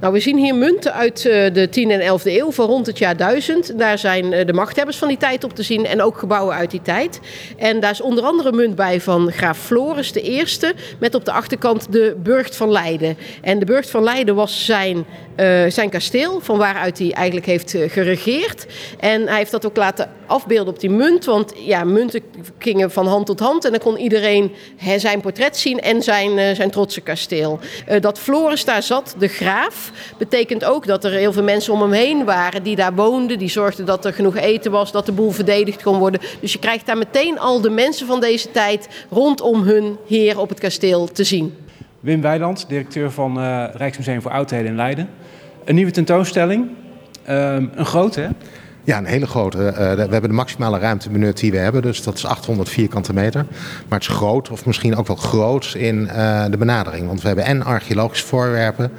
Nou, we zien hier munten uit uh, de 10e en 11e eeuw van rond het jaar 1000. Daar zijn uh, de machthebbers van die tijd op te zien en ook gebouwen uit die tijd. En daar is onder andere munt bij van graaf Floris de Eerste, met op de achterkant de Burgt van Leiden. En de Burgt van Leiden was zijn, uh, zijn kasteel, van waaruit hij eigenlijk heeft geregeerd. En hij heeft dat ook laten afbeelden op die munt, want ja, munten gingen van hand tot hand en dan kon iedereen hè, zijn portret zien en zijn, zijn trotse kasteel. dat Floris daar zat, de graaf, betekent ook dat er heel veel mensen om hem heen waren die daar woonden. Die zorgden dat er genoeg eten was, dat de boel verdedigd kon worden. Dus je krijgt daar meteen al de mensen van deze tijd rondom hun heer op het kasteel te zien. Wim Weiland, directeur van uh, Rijksmuseum voor Oudheden in Leiden. Een nieuwe tentoonstelling. Uh, een grote, hè? Ja, een hele grote. Uh, we hebben de maximale ruimte benut die we hebben, dus dat is 800 vierkante meter. Maar het is groot, of misschien ook wel groot in uh, de benadering. Want we hebben en archeologische voorwerpen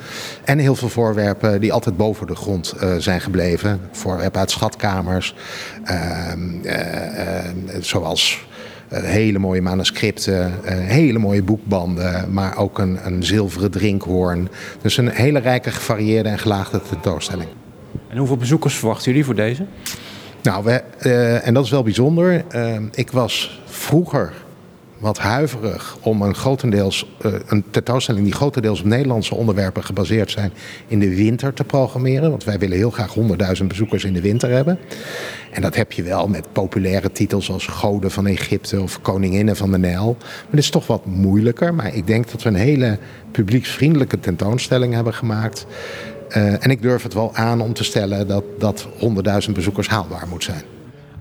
en heel veel voorwerpen die altijd boven de grond zijn gebleven. Voorwerpen uit schatkamers, ehm, zoals hele mooie manuscripten, hele mooie boekbanden, maar ook een, een zilveren drinkhoorn. Dus een hele rijke, gevarieerde en gelaagde tentoonstelling. En hoeveel bezoekers verwachten jullie voor deze? Nou, we, uh, en dat is wel bijzonder. Uh, ik was vroeger wat huiverig om een, grotendeels, uh, een tentoonstelling die grotendeels op Nederlandse onderwerpen gebaseerd zijn in de winter te programmeren. Want wij willen heel graag 100.000 bezoekers in de winter hebben. En dat heb je wel met populaire titels als Goden van Egypte of Koninginnen van de Nijl. Maar dat is toch wat moeilijker. Maar ik denk dat we een hele publieksvriendelijke tentoonstelling hebben gemaakt. Uh, en ik durf het wel aan om te stellen dat, dat 100.000 bezoekers haalbaar moet zijn.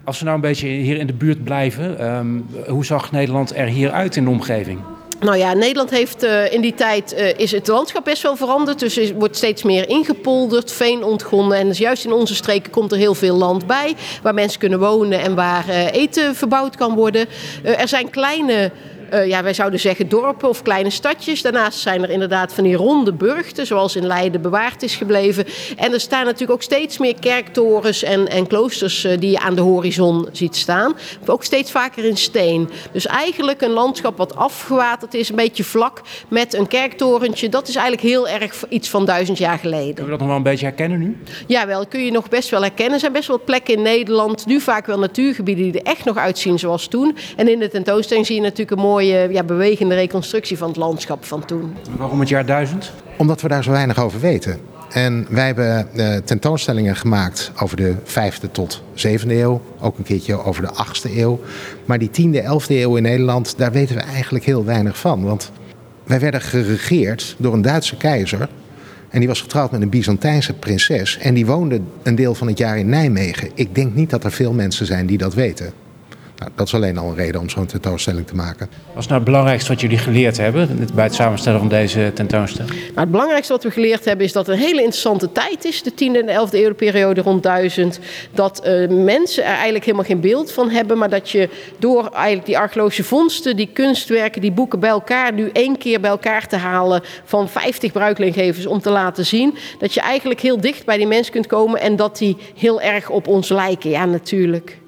Als we nou een beetje hier in de buurt blijven, um, hoe zag Nederland er hier uit in de omgeving? Nou ja, Nederland heeft uh, in die tijd uh, is het landschap best wel veranderd. Dus er wordt steeds meer ingepolderd, veen ontgonnen. En dus juist in onze streken komt er heel veel land bij. Waar mensen kunnen wonen en waar uh, eten verbouwd kan worden. er zijn kleine uh, ja, wij zouden zeggen dorpen of kleine stadjes. Daarnaast zijn er inderdaad van die ronde burchten, zoals in Leiden bewaard is gebleven. En er staan natuurlijk ook steeds meer kerktorens en, en kloosters uh, die je aan de horizon ziet staan. Maar ook steeds vaker in steen. Dus eigenlijk een landschap wat afgewaterd is, een beetje vlak met een kerktorentje. Dat is eigenlijk heel erg iets van duizend jaar geleden. Kunnen we dat nog wel een beetje herkennen nu? Ja, wel. Kun je nog best wel herkennen. Er zijn best wel plekken in Nederland, nu vaak wel natuurgebieden, die er echt nog uitzien zoals toen. En in de tentoonstelling zie je natuurlijk een mooi mooie ja, bewegende reconstructie van het landschap van toen. Waarom het jaar 1000? Omdat we daar zo weinig over weten. En wij hebben uh, tentoonstellingen gemaakt over de 5e tot 7e eeuw. Ook een keertje over de 8e eeuw. Maar die 10e, 11e eeuw in Nederland, daar weten we eigenlijk heel weinig van. Want wij werden geregeerd door een Duitse keizer. En die was getrouwd met een Byzantijnse prinses. En die woonde een deel van het jaar in Nijmegen. Ik denk niet dat er veel mensen zijn die dat weten. Nou, dat is alleen al een reden om zo'n tentoonstelling te maken. Wat is nou het belangrijkste wat jullie geleerd hebben bij het samenstellen van deze tentoonstelling? Nou, het belangrijkste wat we geleerd hebben is dat het een hele interessante tijd is, de 10e en de 11e eeuwperiode rond 1000. Dat uh, mensen er eigenlijk helemaal geen beeld van hebben, maar dat je door eigenlijk die archeologische vondsten, die kunstwerken, die boeken bij elkaar, nu één keer bij elkaar te halen van 50 bruikleengevers om te laten zien, dat je eigenlijk heel dicht bij die mensen kunt komen en dat die heel erg op ons lijken. Ja, natuurlijk.